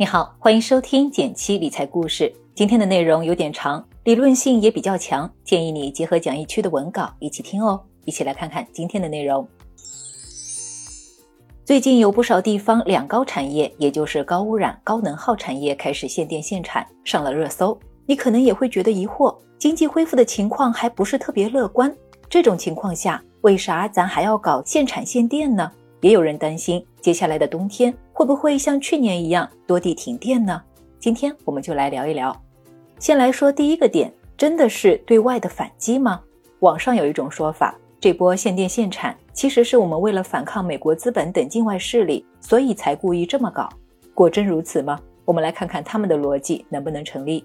你好，欢迎收听简七理财故事。今天的内容有点长，理论性也比较强，建议你结合讲义区的文稿一起听哦。一起来看看今天的内容。最近有不少地方两高产业，也就是高污染、高能耗产业开始限电限产，上了热搜。你可能也会觉得疑惑，经济恢复的情况还不是特别乐观。这种情况下，为啥咱还要搞限产限电呢？也有人担心，接下来的冬天会不会像去年一样多地停电呢？今天我们就来聊一聊。先来说第一个点，真的是对外的反击吗？网上有一种说法，这波限电限产其实是我们为了反抗美国资本等境外势力，所以才故意这么搞。果真如此吗？我们来看看他们的逻辑能不能成立。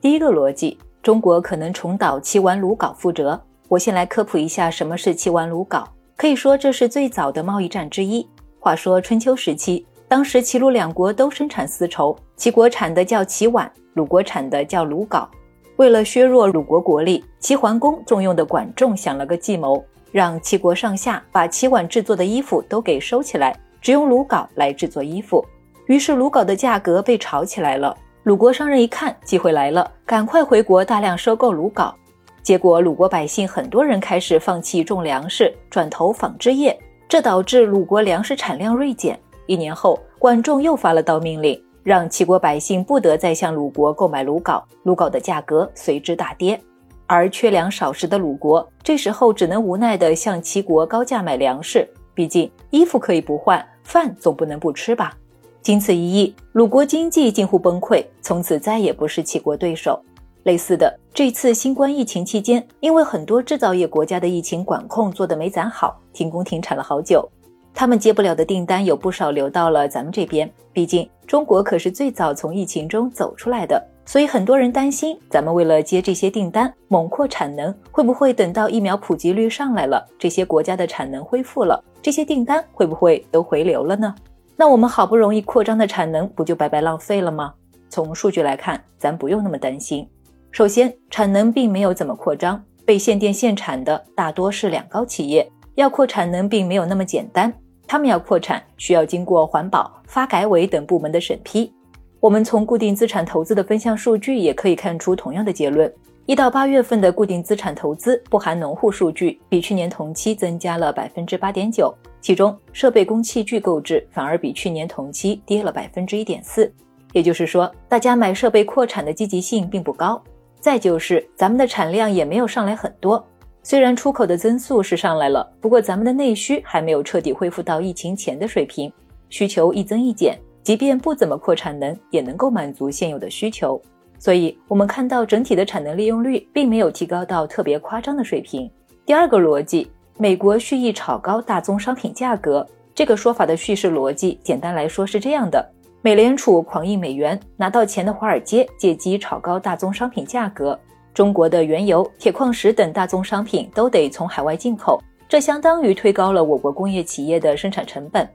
第一个逻辑，中国可能重蹈齐完鲁稿覆辙。我先来科普一下什么是齐完鲁稿。可以说这是最早的贸易战之一。话说春秋时期，当时齐鲁两国都生产丝绸，齐国产的叫齐碗，鲁国产的叫鲁缟。为了削弱鲁国国力，齐桓公重用的管仲想了个计谋，让齐国上下把齐碗制作的衣服都给收起来，只用鲁缟来制作衣服。于是鲁缟的价格被炒起来了。鲁国商人一看机会来了，赶快回国大量收购鲁缟。结果，鲁国百姓很多人开始放弃种粮食，转投纺织业，这导致鲁国粮食产量锐减。一年后，管仲又发了道命令，让齐国百姓不得再向鲁国购买鲁缟，鲁缟的价格随之大跌。而缺粮少食的鲁国，这时候只能无奈地向齐国高价买粮食，毕竟衣服可以不换，饭总不能不吃吧。经此一役，鲁国经济近乎崩溃，从此再也不是齐国对手。类似的，这次新冠疫情期间，因为很多制造业国家的疫情管控做得没咱好，停工停产了好久，他们接不了的订单有不少流到了咱们这边。毕竟中国可是最早从疫情中走出来的，所以很多人担心，咱们为了接这些订单，猛扩产能，会不会等到疫苗普及率上来了，这些国家的产能恢复了，这些订单会不会都回流了呢？那我们好不容易扩张的产能，不就白白浪费了吗？从数据来看，咱不用那么担心。首先，产能并没有怎么扩张，被限电限产的大多是两高企业，要扩产能并没有那么简单。他们要扩产，需要经过环保、发改委等部门的审批。我们从固定资产投资的分项数据也可以看出同样的结论：一到八月份的固定资产投资（不含农户数据）比去年同期增加了百分之八点九，其中设备工器具购置反而比去年同期跌了百分之一点四。也就是说，大家买设备扩产的积极性并不高。再就是咱们的产量也没有上来很多，虽然出口的增速是上来了，不过咱们的内需还没有彻底恢复到疫情前的水平，需求一增一减，即便不怎么扩产能，也能够满足现有的需求。所以，我们看到整体的产能利用率并没有提高到特别夸张的水平。第二个逻辑，美国蓄意炒高大宗商品价格，这个说法的叙事逻辑，简单来说是这样的。美联储狂印美元，拿到钱的华尔街借机炒高大宗商品价格。中国的原油、铁矿石等大宗商品都得从海外进口，这相当于推高了我国工业企业的生产成本。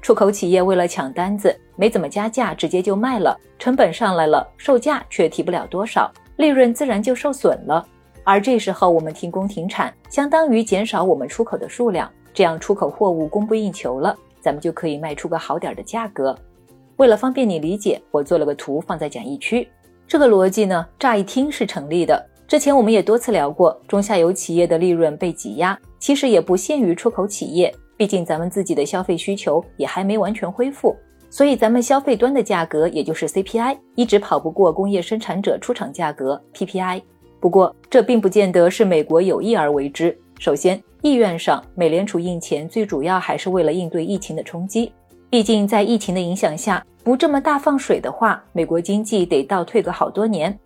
出口企业为了抢单子，没怎么加价，直接就卖了，成本上来了，售价却提不了多少，利润自然就受损了。而这时候我们停工停产，相当于减少我们出口的数量，这样出口货物供不应求了，咱们就可以卖出个好点的价格。为了方便你理解，我做了个图放在讲义区。这个逻辑呢，乍一听是成立的。之前我们也多次聊过，中下游企业的利润被挤压，其实也不限于出口企业，毕竟咱们自己的消费需求也还没完全恢复，所以咱们消费端的价格，也就是 CPI，一直跑不过工业生产者出厂价格 PPI。不过这并不见得是美国有意而为之。首先，意愿上，美联储印钱最主要还是为了应对疫情的冲击。毕竟，在疫情的影响下，不这么大放水的话，美国经济得倒退个好多年。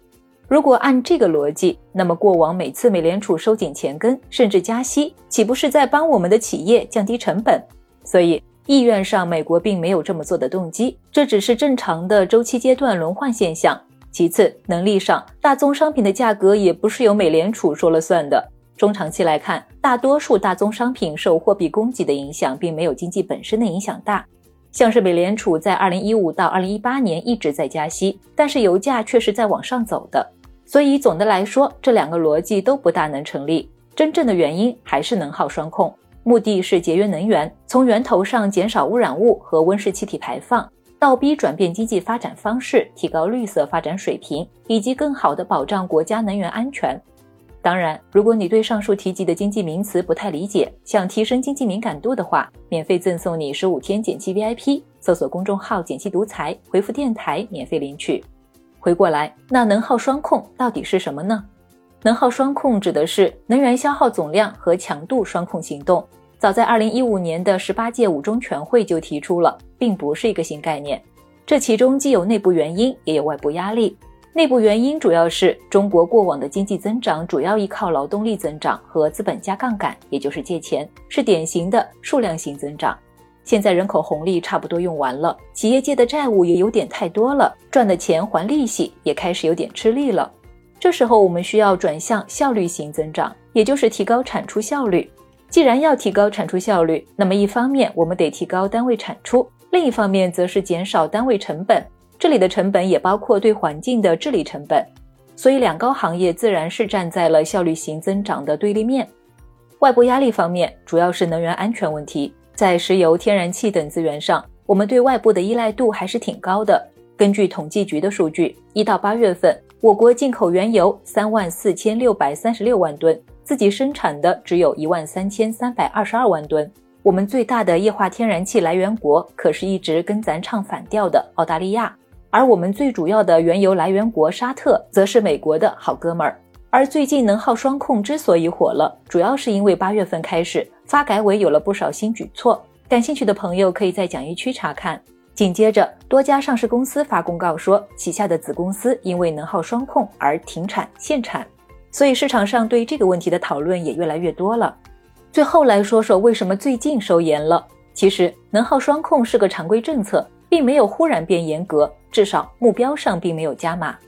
如果按这个逻辑，那么过往每次美联储收紧钱根，甚至加息，岂不是在帮我们的企业降低成本？所以，意愿上，美国并没有这么做的动机，这只是正常的周期阶段轮换现象。其次，能力上，大宗商品的价格也不是由美联储说了算的。中长期来看，大多数大宗商品受货币供给的影响，并没有经济本身的影响大。像是美联储在二零一五到二零一八年一直在加息，但是油价却是在往上走的，所以总的来说，这两个逻辑都不大能成立。真正的原因还是能耗双控，目的是节约能源，从源头上减少污染物和温室气体排放。倒逼转变经济发展方式，提高绿色发展水平，以及更好地保障国家能源安全。当然，如果你对上述提及的经济名词不太理解，想提升经济敏感度的话，免费赠送你十五天减气 VIP。搜索公众号“减气独裁”，回复“电台”免费领取。回过来，那能耗双控到底是什么呢？能耗双控指的是能源消耗总量和强度双控行动。早在二零一五年的十八届五中全会就提出了，并不是一个新概念。这其中既有内部原因，也有外部压力。内部原因主要是中国过往的经济增长主要依靠劳动力增长和资本加杠杆，也就是借钱，是典型的数量型增长。现在人口红利差不多用完了，企业借的债务也有点太多了，赚的钱还利息也开始有点吃力了。这时候我们需要转向效率型增长，也就是提高产出效率。既然要提高产出效率，那么一方面我们得提高单位产出，另一方面则是减少单位成本。这里的成本也包括对环境的治理成本，所以两高行业自然是站在了效率型增长的对立面。外部压力方面，主要是能源安全问题，在石油、天然气等资源上，我们对外部的依赖度还是挺高的。根据统计局的数据，一到八月份，我国进口原油三万四千六百三十六万吨，自己生产的只有一万三千三百二十二万吨。我们最大的液化天然气来源国可是一直跟咱唱反调的澳大利亚。而我们最主要的原油来源国沙特，则是美国的好哥们儿。而最近能耗双控之所以火了，主要是因为八月份开始，发改委有了不少新举措。感兴趣的朋友可以在讲义区查看。紧接着，多家上市公司发公告说，旗下的子公司因为能耗双控而停产限产，所以市场上对这个问题的讨论也越来越多了。最后来说说为什么最近收严了。其实，能耗双控是个常规政策。并没有忽然变严格，至少目标上并没有加码。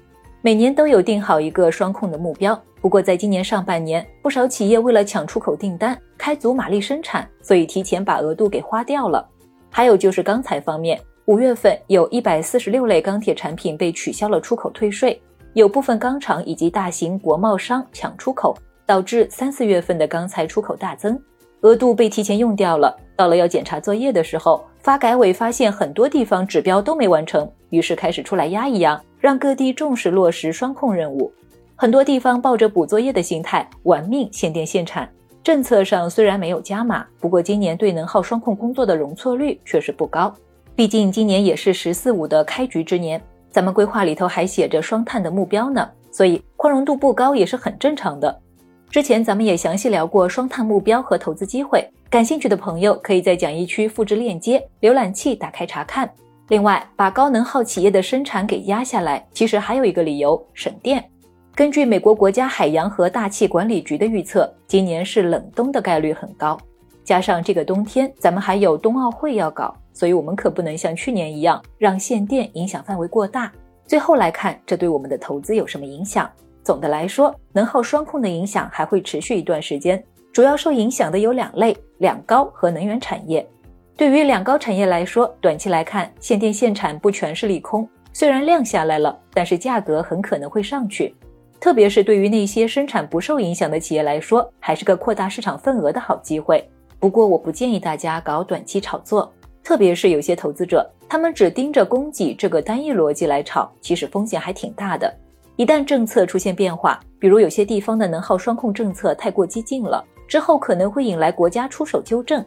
每年都有定好一个双控的目标，不过在今年上半年，不少企业为了抢出口订单，开足马力生产，所以提前把额度给花掉了。还有就是钢材方面，五月份有一百四十六类钢铁产品被取消了出口退税，有部分钢厂以及大型国贸商抢出口，导致三四月份的钢材出口大增，额度被提前用掉了。到了要检查作业的时候。发改委发现很多地方指标都没完成，于是开始出来压一压，让各地重视落实双控任务。很多地方抱着补作业的心态，玩命限电限产。政策上虽然没有加码，不过今年对能耗双控工作的容错率确实不高。毕竟今年也是“十四五”的开局之年，咱们规划里头还写着双碳的目标呢，所以宽容度不高也是很正常的。之前咱们也详细聊过双碳目标和投资机会。感兴趣的朋友可以在讲义区复制链接，浏览器打开查看。另外，把高能耗企业的生产给压下来，其实还有一个理由，省电。根据美国国家海洋和大气管理局的预测，今年是冷冬的概率很高。加上这个冬天，咱们还有冬奥会要搞，所以我们可不能像去年一样让限电影响范围过大。最后来看，这对我们的投资有什么影响？总的来说，能耗双控的影响还会持续一段时间。主要受影响的有两类：两高和能源产业。对于两高产业来说，短期来看，限电限产不全是利空。虽然量下来了，但是价格很可能会上去。特别是对于那些生产不受影响的企业来说，还是个扩大市场份额的好机会。不过，我不建议大家搞短期炒作，特别是有些投资者，他们只盯着供给这个单一逻辑来炒，其实风险还挺大的。一旦政策出现变化，比如有些地方的能耗双控政策太过激进了。之后可能会引来国家出手纠正。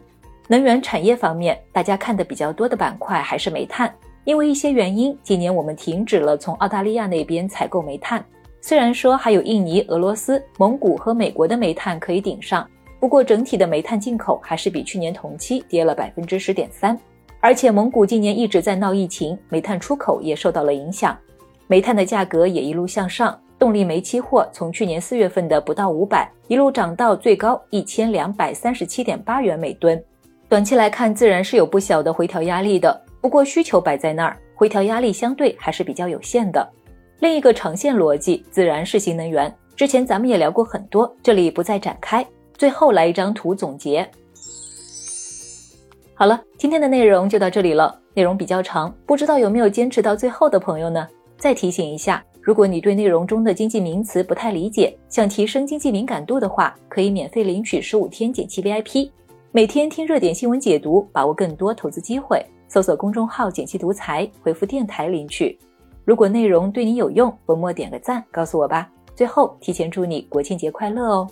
能源产业方面，大家看的比较多的板块还是煤炭，因为一些原因，今年我们停止了从澳大利亚那边采购煤炭。虽然说还有印尼、俄罗斯、蒙古和美国的煤炭可以顶上，不过整体的煤炭进口还是比去年同期跌了百分之十点三。而且蒙古今年一直在闹疫情，煤炭出口也受到了影响，煤炭的价格也一路向上。动力煤期货从去年四月份的不到五百，一路涨到最高一千两百三十七点八元每吨。短期来看，自然是有不小的回调压力的。不过需求摆在那儿，回调压力相对还是比较有限的。另一个长线逻辑自然是新能源，之前咱们也聊过很多，这里不再展开。最后来一张图总结。好了，今天的内容就到这里了，内容比较长，不知道有没有坚持到最后的朋友呢？再提醒一下。如果你对内容中的经济名词不太理解，想提升经济敏感度的话，可以免费领取十五天减七 VIP，每天听热点新闻解读，把握更多投资机会。搜索公众号“简七独裁，回复“电台”领取。如果内容对你有用，文末点个赞，告诉我吧。最后，提前祝你国庆节快乐哦！